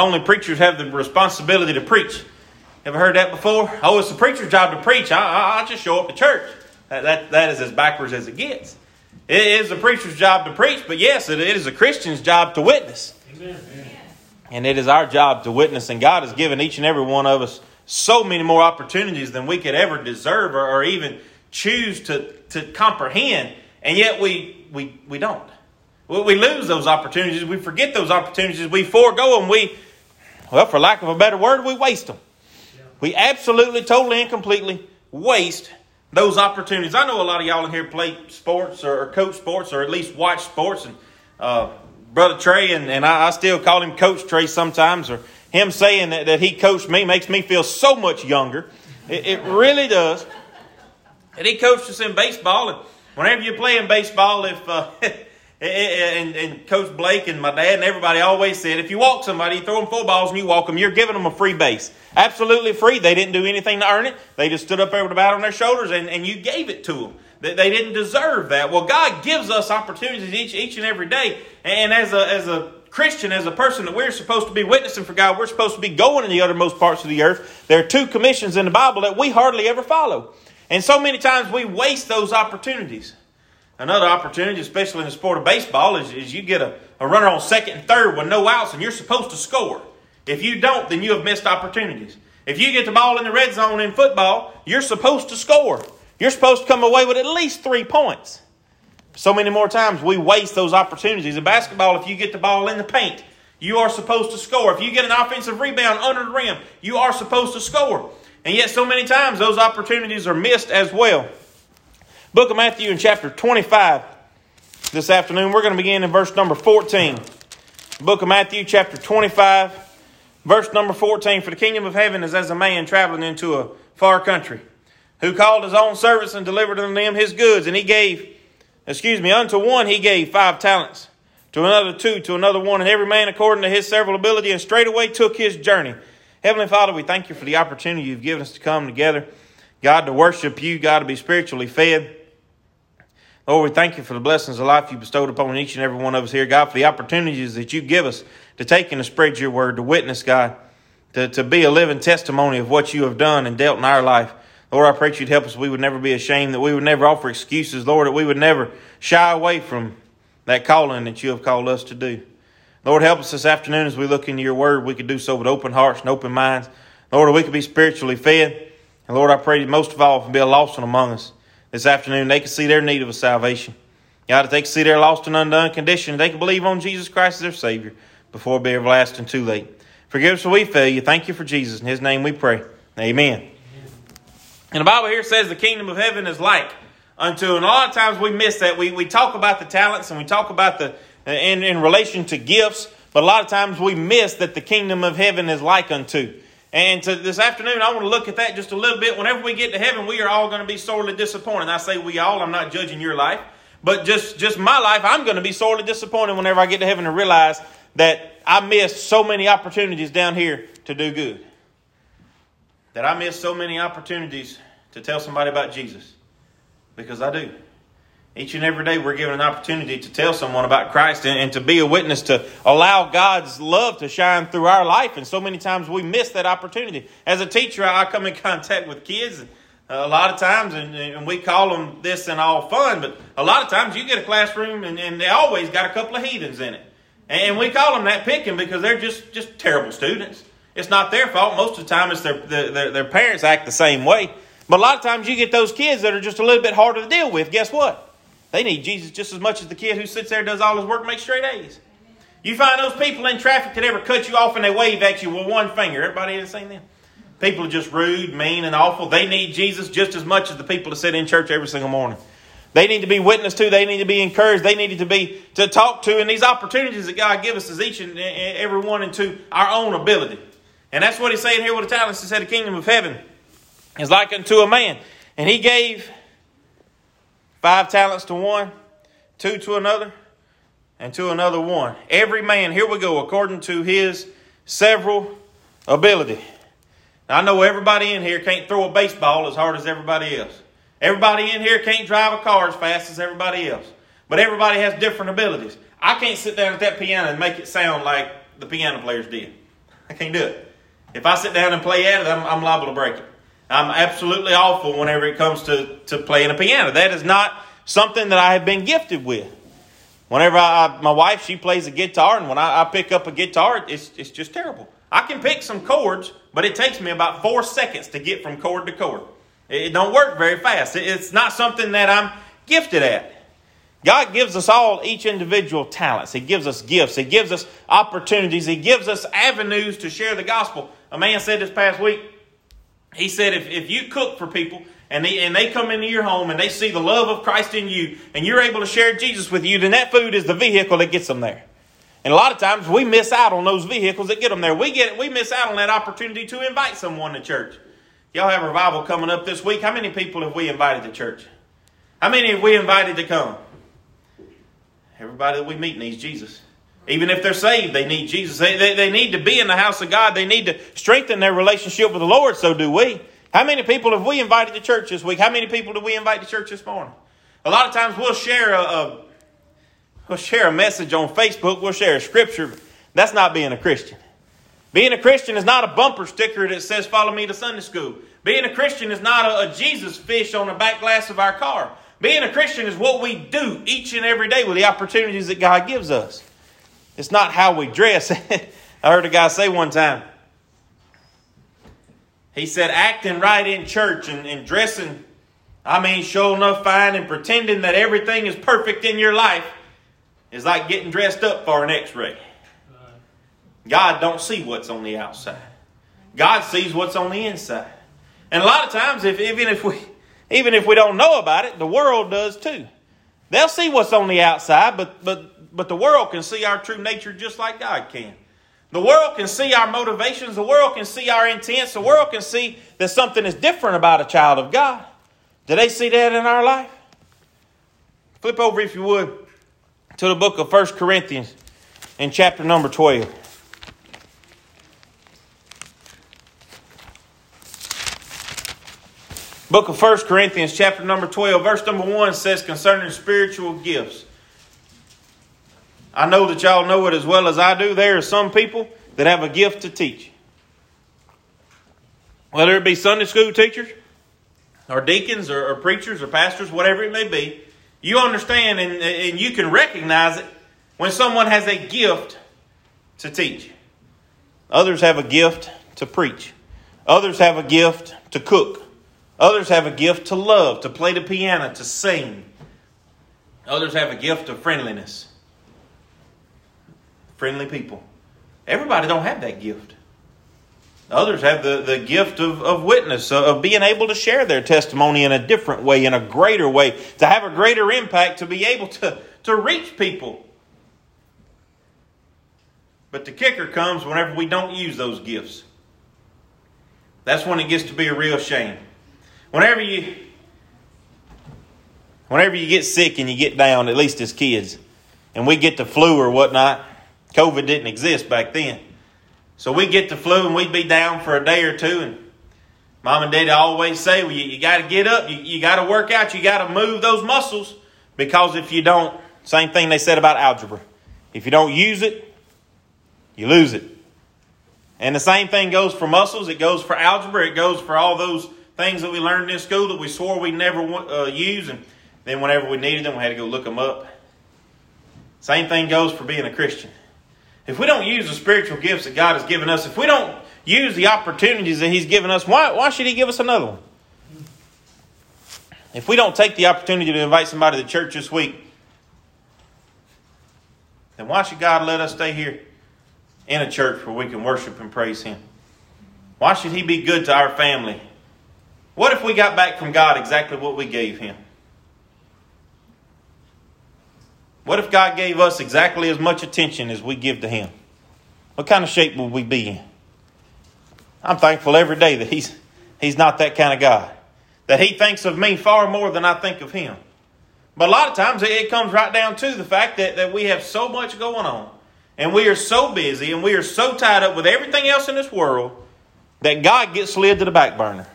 only preachers have the responsibility to preach. Ever heard that before? Oh, it's the preacher's job to preach. I, I, I just show up to church. That, that, that is as backwards as it gets. It is the preacher's job to preach, but yes, it, it is a Christian's job to witness. Amen. And it is our job to witness, and God has given each and every one of us so many more opportunities than we could ever deserve or, or even choose to, to comprehend, and yet we, we, we don't. We, we lose those opportunities. We forget those opportunities. We forego them. We, well, for lack of a better word, we waste them. We absolutely, totally, and completely waste those opportunities. I know a lot of y'all in here play sports or, coach sports or at least watch sports. And uh, Brother Trey, and, and I, I, still call him Coach Trey sometimes, or him saying that, that he coached me makes me feel so much younger. It, it really does. And he coached us in baseball. And whenever you're playing baseball, if. Uh, And, and, Coach Blake and my dad and everybody always said, if you walk somebody, you throw them four balls and you walk them, you're giving them a free base. Absolutely free. They didn't do anything to earn it. They just stood up there with a bat on their shoulders and, and you gave it to them. They, they didn't deserve that. Well, God gives us opportunities each, each and every day. And as a, as a Christian, as a person that we're supposed to be witnessing for God, we're supposed to be going in the uttermost parts of the earth. There are two commissions in the Bible that we hardly ever follow. And so many times we waste those opportunities. Another opportunity, especially in the sport of baseball, is, is you get a, a runner on second and third with no outs and you're supposed to score. If you don't, then you have missed opportunities. If you get the ball in the red zone in football, you're supposed to score. You're supposed to come away with at least three points. So many more times we waste those opportunities. In basketball, if you get the ball in the paint, you are supposed to score. If you get an offensive rebound under the rim, you are supposed to score. And yet, so many times, those opportunities are missed as well. Book of Matthew in chapter 25 this afternoon. We're going to begin in verse number 14. Book of Matthew, chapter 25, verse number 14. For the kingdom of heaven is as a man traveling into a far country, who called his own servants and delivered unto them his goods. And he gave, excuse me, unto one he gave five talents, to another two, to another one, and every man according to his several ability, and straightway took his journey. Heavenly Father, we thank you for the opportunity you've given us to come together. God, to worship you, God, to be spiritually fed. Lord, we thank you for the blessings of life you bestowed upon each and every one of us here, God, for the opportunities that you give us to take and to spread your word, to witness, God, to, to be a living testimony of what you have done and dealt in our life. Lord, I pray that you'd help us. We would never be ashamed, that we would never offer excuses, Lord, that we would never shy away from that calling that you have called us to do. Lord, help us this afternoon as we look into your word. We could do so with open hearts and open minds. Lord, that we could be spiritually fed. And Lord, I pray most of all, be a lost one among us this afternoon, they can see their need of a salvation. God, if they can see their lost and undone condition, they can believe on Jesus Christ as their Savior before it be everlasting too late. Forgive us for we fail you. Thank you for Jesus. In His name we pray. Amen. And the Bible here says the kingdom of heaven is like unto, and a lot of times we miss that. We, we talk about the talents and we talk about the, in, in relation to gifts, but a lot of times we miss that the kingdom of heaven is like unto. And to this afternoon, I want to look at that just a little bit. Whenever we get to heaven, we are all going to be sorely disappointed. I say we all, I'm not judging your life, but just, just my life, I'm going to be sorely disappointed whenever I get to heaven and realize that I missed so many opportunities down here to do good. That I missed so many opportunities to tell somebody about Jesus. Because I do. Each and every day, we're given an opportunity to tell someone about Christ and, and, to be a witness, to allow God's love to shine through our life. And so many times we miss that opportunity. As a teacher, I come in contact with kids uh, a lot of times, and, and we call them this and all fun, but a lot of times you get a classroom and, and they always got a couple of heathens in it. And we call them that picking because they're just, just terrible students. It's not their fault. Most of the time, it's their, their, their parents act the same way. But a lot of times you get those kids that are just a little bit harder to deal with. Guess what? They need Jesus just as much as the kid who sits there does all his work makes straight A's. You find those people in traffic that ever cut you off and they wave at you with one finger. Everybody ever seen them? People are just rude, mean, and awful. They need Jesus just as much as the people that sit in church every single morning. They need to be witnessed to. They need to be encouraged. They need to be to talk to. And these opportunities that God gives us is each and every one into our own ability. And that's what he's saying here with the talents. He said the kingdom of heaven is like unto a man. And he gave Five talents to one, two to another, and to another one. Every man, here we go, according to his several ability. Now, I know everybody in here can't throw a baseball as hard as everybody else. Everybody in here can't drive a car as fast as everybody else. But everybody has different abilities. I can't sit down at that piano and make it sound like the piano players did. I can't do it. If I sit down and play at it, I'm, I'm liable to break it. I'm absolutely awful whenever it comes to, to playing a piano. That is not something that I have been gifted with. Whenever I, my wife, she plays a guitar, and when I, I pick up a guitar, it's, it's just terrible. I can pick some chords, but it takes me about four seconds to get from chord to chord. It don't work very fast. It's not something that I'm gifted at. God gives us all each individual talents. He gives us gifts. He gives us opportunities. He gives us avenues to share the gospel. A man said this past week, he said, if, if you cook for people and they, and they come into your home and they see the love of Christ in you and you're able to share Jesus with you, then that food is the vehicle that gets them there. And a lot of times we miss out on those vehicles that get them there. We get we miss out on that opportunity to invite someone to church. Y'all have a revival coming up this week. How many people have we invited to church? How many have we invited to come? Everybody that we meet needs Jesus. Even if they're saved, they need Jesus. They, they, they need to be in the house of God. They need to strengthen their relationship with the Lord. So do we. How many people have we invited to church this week? How many people did we invite to church this morning? A lot of times we'll share a, a we'll share a message on Facebook. We'll share a scripture. That's not being a Christian. Being a Christian is not a bumper sticker that says "Follow me to Sunday school." Being a Christian is not a, a Jesus fish on the back glass of our car. Being a Christian is what we do each and every day with the opportunities that God gives us. It's not how we dress. I heard a guy say one time, he said, acting right in church and, and dressing, I mean, showing enough fine and pretending that everything is perfect in your life is like getting dressed up for an x ray. God don't see what's on the outside. God sees what's on the inside. And a lot of times, if, even if we even if we don't know about it, the world does too. They'll see what's on the outside, but, but, but the world can see our true nature just like God can. The world can see our motivations. The world can see our intents. The world can see that something is different about a child of God. Do they see that in our life? Flip over, if you would, to the book of 1 Corinthians in chapter number 12. Book of 1 Corinthians, chapter number 12, verse number 1 says concerning spiritual gifts. I know that y'all know it as well as I do. There are some people that have a gift to teach. Whether it be Sunday school teachers, or deacons, or, or preachers, or pastors, whatever it may be, you understand and, and you can recognize it when someone has a gift to teach. Others have a gift to preach. Others have a gift to cook. Others have a gift to love, to play the piano, to sing. Others have a gift of friendliness. Friendly people. Everybody don't have that gift. Others have the, the gift of, of witness, uh, of being able to share their testimony in a different way, in a greater way, to have a greater impact, to be able to, to reach people. But the kicker comes whenever we don't use those gifts. That's when it gets to be a real shame. Whenever you whenever you get sick and you get down, at least as kids, and we get the flu or whatnot, COVID didn't exist back then. So we get the flu and we'd be down for a day or two and mom and daddy always say, well, you, you got to get up, you, you got to work out, you got to move those muscles because if you don't, same thing they said about algebra. If you don't use it, you lose it. And the same thing goes for muscles, it goes for algebra, it goes for all those things that we learned in school that we swore we'd never uh, use, and then whenever we needed them, we had to go look them up. Same thing goes for being a Christian. If we don't use the spiritual gifts that God has given us, if we don't use the opportunities that He's given us, why, why should He give us another one? If we don't take the opportunity to invite somebody to church this week, then why should God let us stay here in a church where we can worship and praise Him? Why should He be good to our family what if we got back from God exactly what we gave Him? What if God gave us exactly as much attention as we give to Him? What kind of shape would we be in? I'm thankful every day that He's, he's not that kind of God. That He thinks of me far more than I think of Him. But a lot of times it comes right down to the fact that, that we have so much going on. And we are so busy and we are so tied up with everything else in this world that God gets slid to the back burner.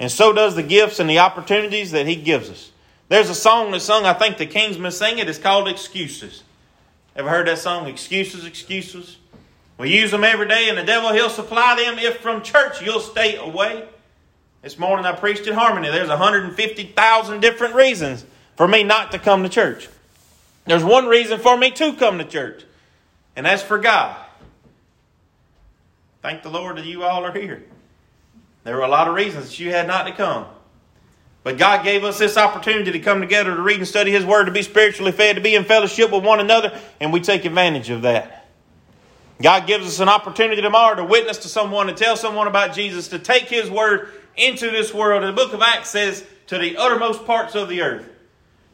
And so does the gifts and the opportunities that He gives us. There's a song that's sung, I think the Kingsmen sing it. It's called Excuses. Ever heard that song? Excuses, excuses. We use them every day, and the devil, he'll supply them if from church you'll stay away. This morning I preached at Harmony. There's 150,000 different reasons for me not to come to church. There's one reason for me to come to church, and that's for God. Thank the Lord that you all are here. There were a lot of reasons that you had not to come. But God gave us this opportunity to come together to read and study His Word, to be spiritually fed, to be in fellowship with one another, and we take advantage of that. God gives us an opportunity tomorrow to witness to someone, to tell someone about Jesus, to take His Word into this world. And the book of Acts says, to the uttermost parts of the earth.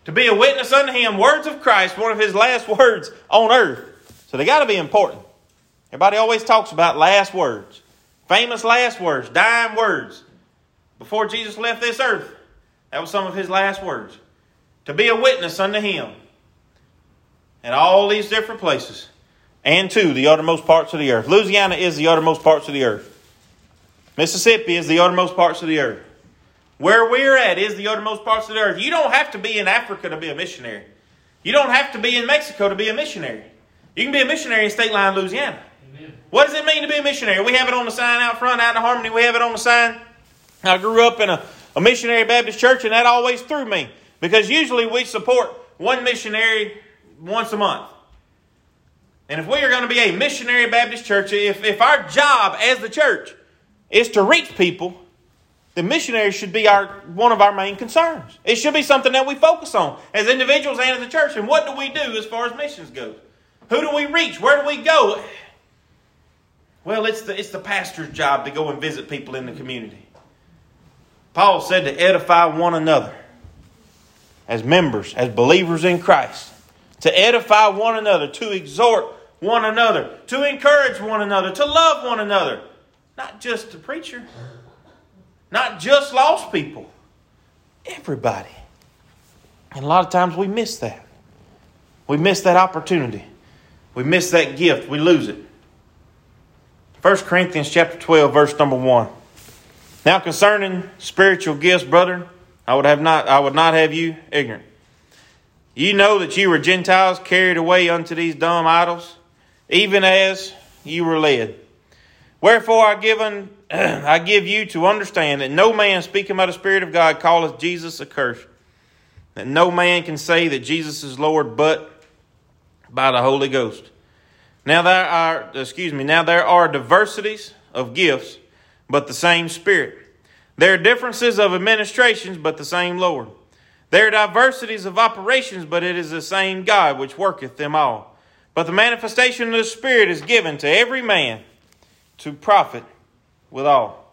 To be a witness unto Him, words of Christ, one of His last words on earth. So they got to be important. Everybody always talks about last words. Famous last words, dying words. Before Jesus left this earth, that was some of his last words. To be a witness unto him in all these different places and to the uttermost parts of the earth. Louisiana is the uttermost parts of the earth. Mississippi is the uttermost parts of the earth. Where we're at is the uttermost parts of the earth. You don't have to be in Africa to be a missionary. You don't have to be in Mexico to be a missionary. You can be a missionary in State Line, Louisiana. What does it mean to be a missionary? We have it on the sign out front, out in Harmony. We have it on the sign. I grew up in a, a missionary Baptist church, and that always threw me because usually we support one missionary once a month. And if we are going to be a missionary Baptist church, if, if our job as the church is to reach people, the missionaries should be our one of our main concerns. It should be something that we focus on as individuals and as a church. And what do we do as far as missions go? Who do we reach? Where do we go? Well, it's the, it's the pastor's job to go and visit people in the community. Paul said to edify one another as members, as believers in Christ, to edify one another, to exhort one another, to encourage one another, to love one another. Not just the preacher, not just lost people, everybody. And a lot of times we miss that. We miss that opportunity. We miss that gift. We lose it. 1 Corinthians chapter 12, verse number 1. Now concerning spiritual gifts, brethren, I would have not I would not have you ignorant. You know that you were Gentiles carried away unto these dumb idols, even as you were led. Wherefore I given I give you to understand that no man speaking by the Spirit of God calleth Jesus accursed. That no man can say that Jesus is Lord but by the Holy Ghost. Now there are, excuse me, now there are diversities of gifts, but the same Spirit. There are differences of administrations, but the same Lord. There are diversities of operations, but it is the same God which worketh them all. But the manifestation of the Spirit is given to every man to profit withal.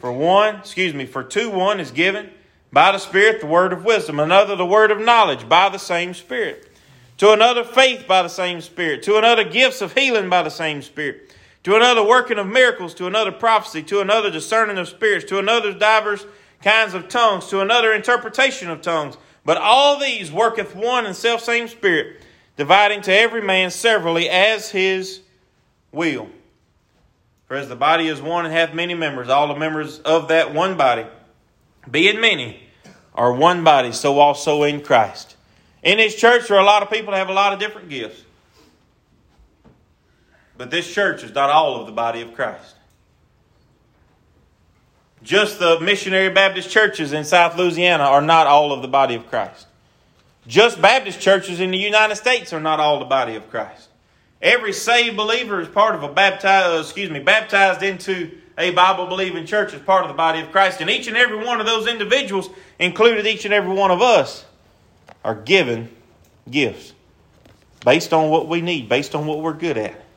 For one, excuse me, for two, one is given by the Spirit the word of wisdom, another the word of knowledge by the same Spirit to another faith by the same Spirit, to another gifts of healing by the same Spirit, to another working of miracles, to another prophecy, to another discerning of spirits, to another divers kinds of tongues, to another interpretation of tongues. But all these worketh one and self same Spirit, dividing to every man severally as his will. For as the body is one and hath many members, all the members of that one body, being many, are one body, so also in Christ. In His church, there are a lot of people that have a lot of different gifts. But this church is not all of the body of Christ. Just the missionary Baptist churches in South Louisiana are not all of the body of Christ. Just Baptist churches in the United States are not all the body of Christ. Every saved believer is part of a baptized, uh, excuse me, baptized into a Bible believing church as part of the body of Christ. And each and every one of those individuals included each and every one of us are given gifts based on what we need, based on what we're good at.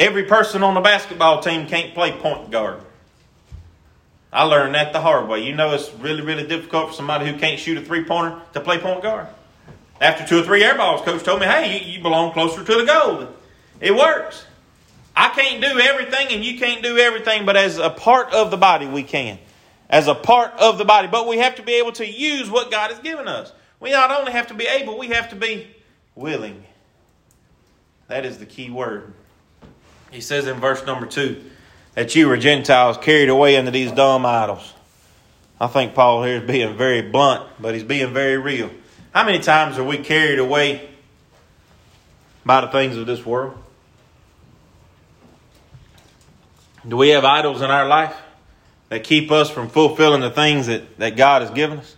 Every person on the basketball team can't play point guard. I learned that the hard way. You know, it's really, really difficult for somebody who can't shoot a three pointer to play point guard. After two or three air balls, coach told me, hey, you, you belong closer to the goal. It works. I can't do everything, and you can't do everything, but as a part of the body, we can. As a part of the body. But we have to be able to use what God has given us. We not only have to be able, we have to be willing. That is the key word. He says in verse number two that you were Gentiles carried away into these dumb idols. I think Paul here is being very blunt, but he's being very real. How many times are we carried away by the things of this world? Do we have idols in our life that keep us from fulfilling the things that, that God has given us?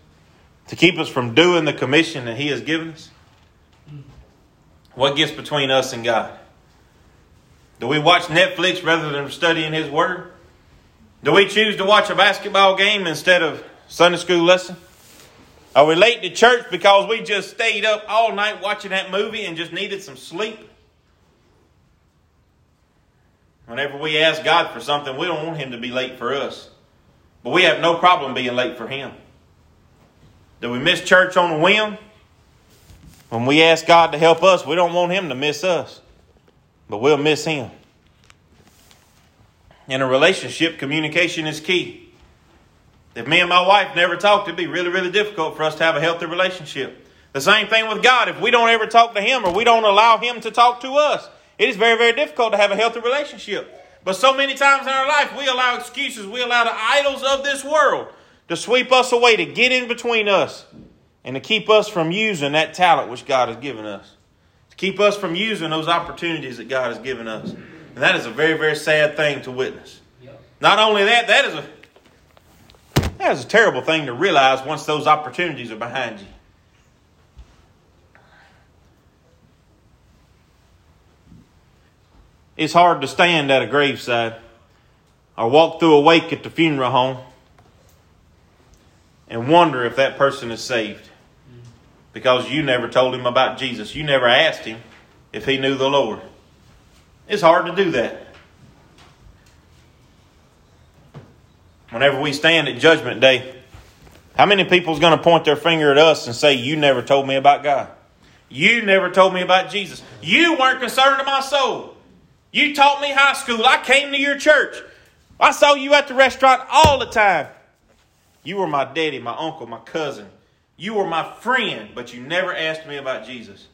To keep us from doing the commission that He has given us? What gets between us and God? Do we watch Netflix rather than studying His Word? Do we choose to watch a basketball game instead of Sunday school lesson? Are we late to church because we just stayed up all night watching that movie and just needed some sleep? Whenever we ask God for something, we don't want Him to be late for us. But we have no problem being late for Him. Do we miss church on a whim? When we ask God to help us, we don't want Him to miss us, but we'll miss Him. In a relationship, communication is key. If me and my wife never talked, it'd be really, really difficult for us to have a healthy relationship. The same thing with God. If we don't ever talk to Him or we don't allow Him to talk to us, it is very, very difficult to have a healthy relationship. But so many times in our life, we allow excuses, we allow the idols of this world to sweep us away, to get in between us and to keep us from using that talent which God has given us, keep us from using those opportunities that God has given us. And that is a very, very sad thing to witness. Yep. Not only that, that is a that is a terrible thing to realize once those opportunities are behind you. It's hard to stand at a graveside or walk through a wake at the funeral home and wonder if that person is saved because you never told him about Jesus. You never asked him if he knew the Lord. It's hard to do that. Whenever we stand at Judgment Day, how many people's going to point their finger at us and say, You never told me about God? You never told me about Jesus. You weren't concerned of my soul. You taught me high school. I came to your church. I saw you at the restaurant all the time. You were my daddy, my uncle, my cousin. You were my friend, but you never asked me about Jesus.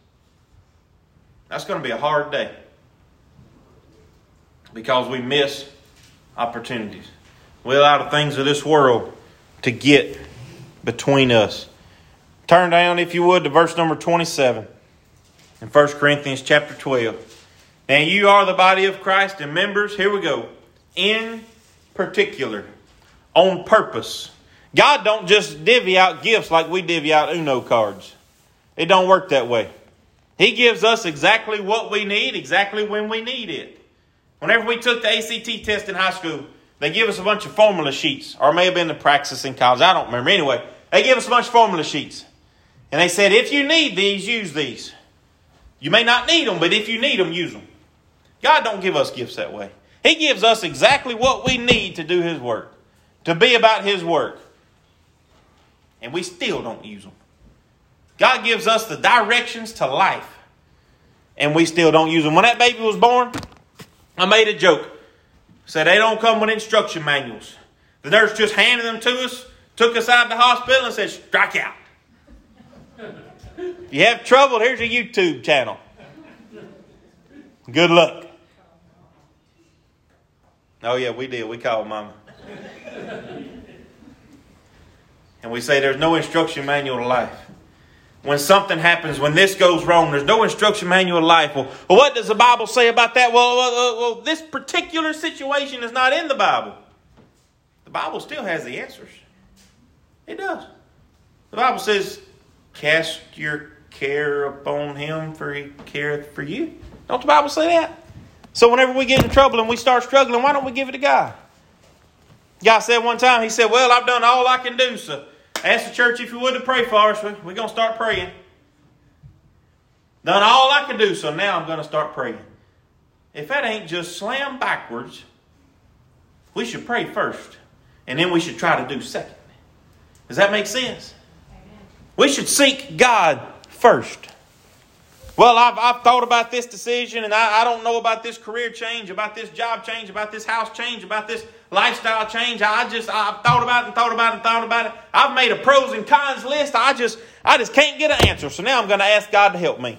That's going to be a hard day because we miss opportunities. We allow the things of this world to get between us. Turn down, if you would, to verse number 27 in 1 Corinthians chapter 12. And you are the body of Christ and members, here we go, in particular, on purpose God don't just divvy out gifts like we divvy out Uno cards. It don't work that way. He gives us exactly what we need, exactly when we need it. Whenever we took the ACT test in high school, they give us a bunch of formula sheets, or may have been the praxis in college. I don't remember. Anyway, they give us a bunch of formula sheets. And they said, if you need these, use these. You may not need them, but if you need them, use them. God don't give us gifts that way. He gives us exactly what we need to do His work, to be about His work and we still don't use them. God gives us the directions to life, and we still don't use them. When that baby was born, I made a joke. Said they don't come with instruction manuals. The nurse just handed them to us, took us out of the hospital, and said, strike out. if you have trouble, here's a YouTube channel. Good luck. Oh, yeah, we did. We called Mama and we say there's no instruction manual to life. When something happens, when this goes wrong, there's no instruction manual to life. Well, what does the Bible say about that? Well, well, well, this particular situation is not in the Bible. The Bible still has the answers. It does. The Bible says, cast your care upon him, for he careth for you. Don't the Bible say that? So whenever we get in trouble and we start struggling, why don't we give it to God? Guy said one time, he said, Well, I've done all I can do, so ask the church if you would to pray for us. We're going to start praying. Done all I can do, so now I'm going to start praying. If that ain't just slam backwards, we should pray first, and then we should try to do second. Does that make sense? Amen. We should seek God first. Well, I've, I've thought about this decision and I, I don't know about this career change, about this job change, about this house change, about this lifestyle change. I just, I've thought about it and thought about it and thought about it. I've made a pros and cons list. I just, I just can't get an answer. So now I'm going to ask God to help me.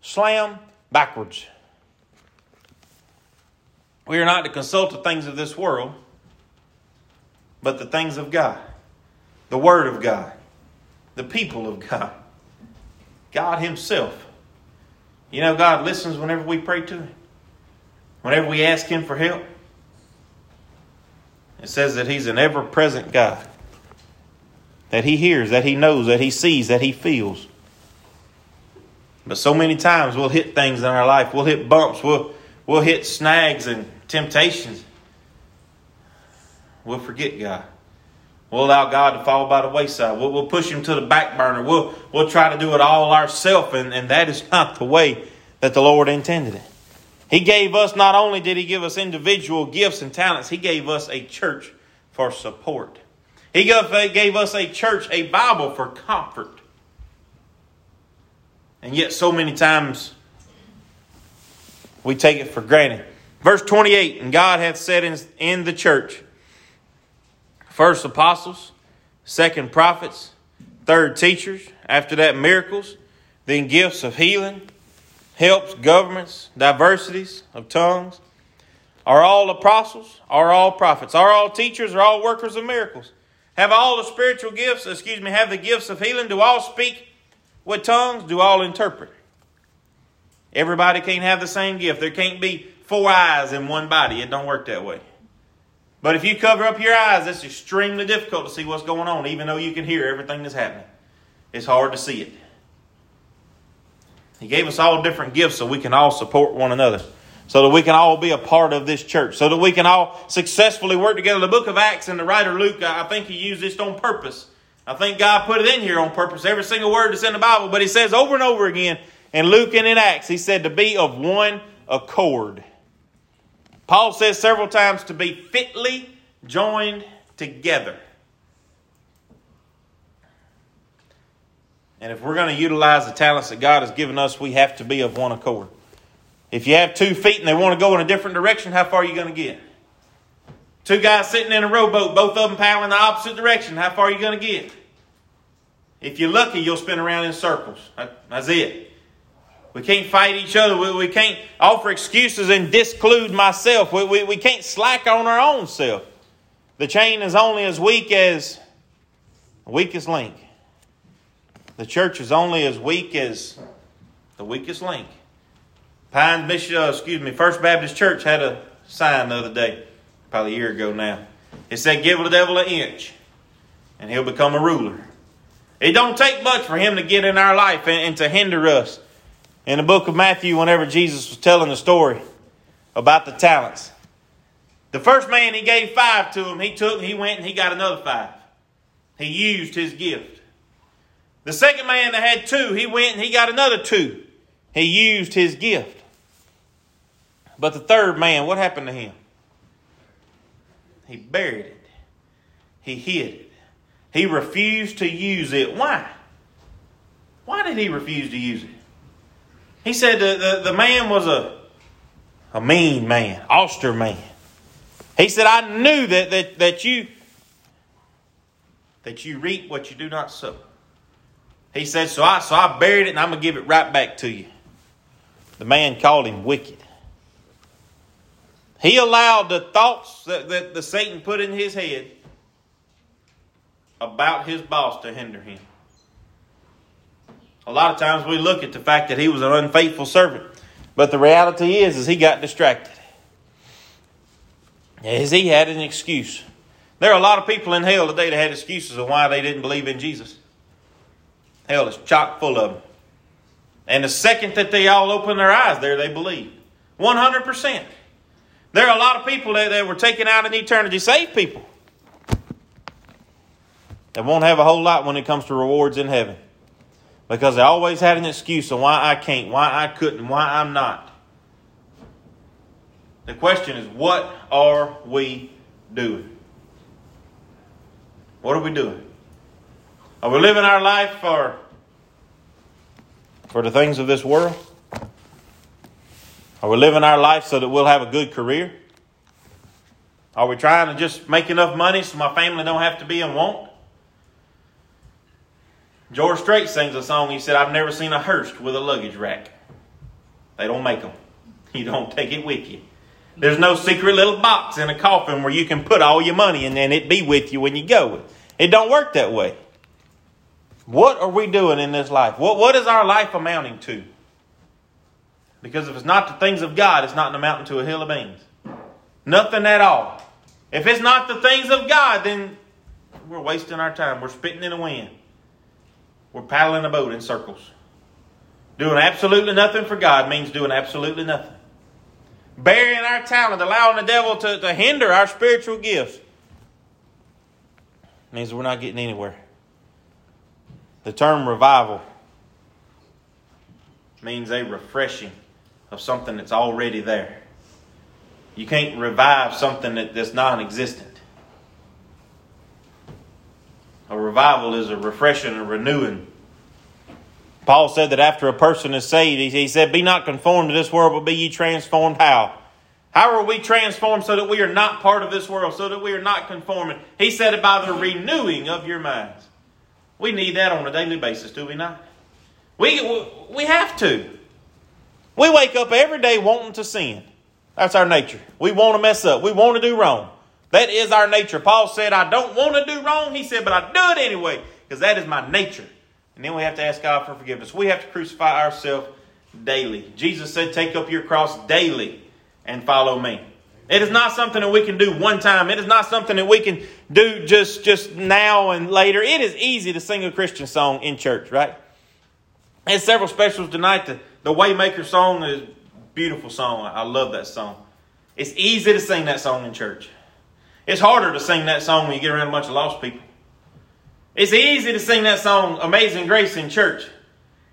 Slam backwards. We are not to consult the things of this world, but the things of God, the Word of God, the people of God, God Himself. You know, God listens whenever we pray to Him, whenever we ask Him for help. It says that He's an ever present God. That He hears, that He knows, that He sees, that He feels. But so many times we'll hit things in our life. We'll hit bumps. We'll, we'll hit snags and temptations. We'll forget God. We'll allow God to fall by the wayside. We'll, we'll push Him to the back burner. We'll, we'll try to do it all ourselves, and, and that is not the way that the Lord intended it. He gave us, not only did He give us individual gifts and talents, He gave us a church for support. He gave us a church, a Bible for comfort. And yet, so many times, we take it for granted. Verse 28 And God hath said in, in the church, first apostles, second prophets, third teachers, after that miracles, then gifts of healing, helps, governments, diversities of tongues. Are all apostles? Are all prophets? Are all teachers? Are all workers of miracles? Have all the spiritual gifts, excuse me, have the gifts of healing? Do all speak with tongues? Do all interpret? Everybody can't have the same gift. There can't be four eyes in one body. It don't work that way. But if you cover up your eyes, it's extremely difficult to see what's going on, even though you can hear everything that's happening. It's hard to see it. He gave us all different gifts so we can all support one another, so that we can all be a part of this church, so that we can all successfully work together. The book of Acts and the writer Luke, I think he used this on purpose. I think God put it in here on purpose, every single word that's in the Bible. But he says over and over again in Luke and in Acts, he said to be of one accord. Paul says several times to be fitly joined together. And if we're going to utilize the talents that God has given us, we have to be of one accord. If you have two feet and they want to go in a different direction, how far are you going to get? Two guys sitting in a rowboat, both of them paddling the opposite direction, how far are you going to get? If you're lucky, you'll spin around in circles. That's it. We can't fight each other. We, we can't offer excuses and disclude myself. We, we, we can't slack on our own self. The chain is only as weak as the weakest link. The church is only as weak as the weakest link. Pine Mission, uh, excuse me, First Baptist Church had a sign the other day, probably a year ago now. It said, "Give the devil an inch, and he'll become a ruler." It don't take much for him to get in our life and, and to hinder us. In the book of Matthew, whenever Jesus was telling the story about the talents, the first man he gave five to him. He took, he went, and he got another five. He used his gift. The second man that had two, he went and he got another two. He used his gift. But the third man, what happened to him? He buried it. He hid it. He refused to use it. Why? Why did he refuse to use it? He said the, the, the man was a, a mean man, austere man. He said, I knew that, that, that you that you reap what you do not sow. He said, so I, so I buried it and I'm going to give it right back to you. The man called him wicked. He allowed the thoughts that, that the Satan put in his head about his boss to hinder him. A lot of times we look at the fact that he was an unfaithful servant, but the reality is, is he got distracted. Is he had an excuse. There are a lot of people in hell today that had excuses of why they didn't believe in Jesus. Hell is chock full of them. And the second that they all open their eyes there, they believe. 100%. There are a lot of people that, that were taken out in eternity, saved people, that won't have a whole lot when it comes to rewards in heaven. Because they always had an excuse of why I can't, why I couldn't, why I'm not. The question is, what are we doing? What are we doing? Are we living our life for, for the things of this world? Are we living our life so that we'll have a good career? Are we trying to just make enough money so my family don't have to be in want? George Strait sings a song. He said, I've never seen a hearse with a luggage rack. They don't make them. You don't take it with you. There's no secret little box in a coffin where you can put all your money and then it be with you when you go. It don't work that way. What are we doing in this life? What, what is our life amounting to? Because if it's not the things of God, it's not amounting to a hill of beans. Nothing at all. If it's not the things of God, then we're wasting our time. We're spitting in the wind. We're paddling a boat in circles. Doing absolutely nothing for God means doing absolutely nothing. Burying our talent, allowing the devil to, to hinder our spiritual gifts, means we're not getting anywhere. The term revival means a refreshing of something that's already there. You can't revive something that, that's non existent. A revival is a refreshing, a renewing. Paul said that after a person is saved, he said, Be not conformed to this world, but be ye transformed. How? How are we transformed so that we are not part of this world, so that we are not conforming? He said it by the renewing of your minds. We need that on a daily basis, do we not? We, we have to. We wake up every day wanting to sin. That's our nature. We want to mess up. We want to do wrong. That is our nature. Paul said, I don't want to do wrong. He said, but I do it anyway because that is my nature. And then we have to ask God for forgiveness. We have to crucify ourselves daily. Jesus said, Take up your cross daily and follow me. It is not something that we can do one time. It is not something that we can do just, just now and later. It is easy to sing a Christian song in church, right? There's several specials tonight. The, the Waymaker song is a beautiful song. I love that song. It's easy to sing that song in church. It's harder to sing that song when you get around a bunch of lost people. It's easy to sing that song, Amazing Grace, in church.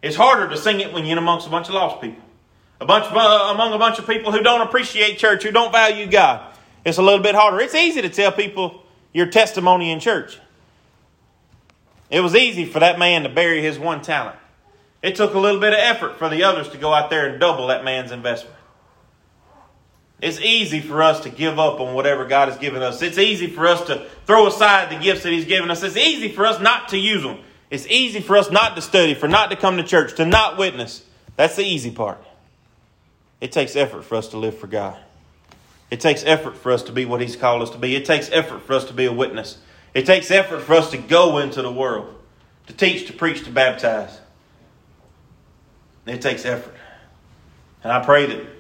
It's harder to sing it when you're amongst a bunch of lost people. A bunch of, uh, among a bunch of people who don't appreciate church, who don't value God. It's a little bit harder. It's easy to tell people your testimony in church. It was easy for that man to bury his one talent. It took a little bit of effort for the others to go out there and double that man's investment. It's easy for us to give up on whatever God has given us. It's easy for us to throw aside the gifts that He's given us. It's easy for us not to use them. It's easy for us not to study, for not to come to church, to not witness. That's the easy part. It takes effort for us to live for God. It takes effort for us to be what He's called us to be. It takes effort for us to be a witness. It takes effort for us to go into the world, to teach, to preach, to baptize. It takes effort. And I pray that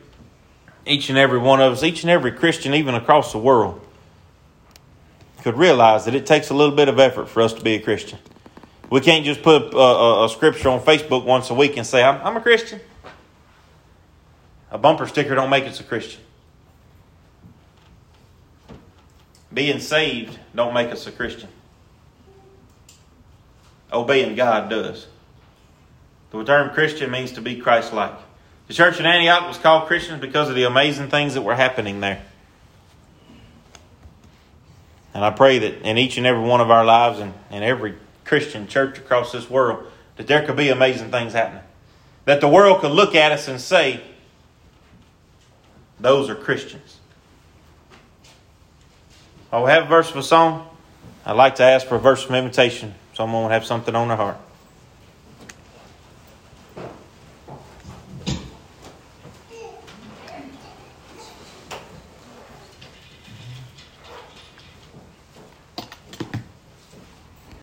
each and every one of us, each and every Christian, even across the world, could realize that it takes a little bit of effort for us to be a Christian. We can't just put a, a, a scripture on Facebook once a week and say, I'm, I'm a Christian. A bumper sticker don't make us a Christian. Being saved don't make us a Christian. Obeying God does. The term Christian means to be Christ like. The church in Antioch was called Christians because of the amazing things that were happening there. And I pray that in each and every one of our lives and in every Christian church across this world, that there could be amazing things happening. That the world could look at us and say, those are Christians. I will have a verse of a song. I'd like to ask for a verse of invitation. Someone would have something on their heart.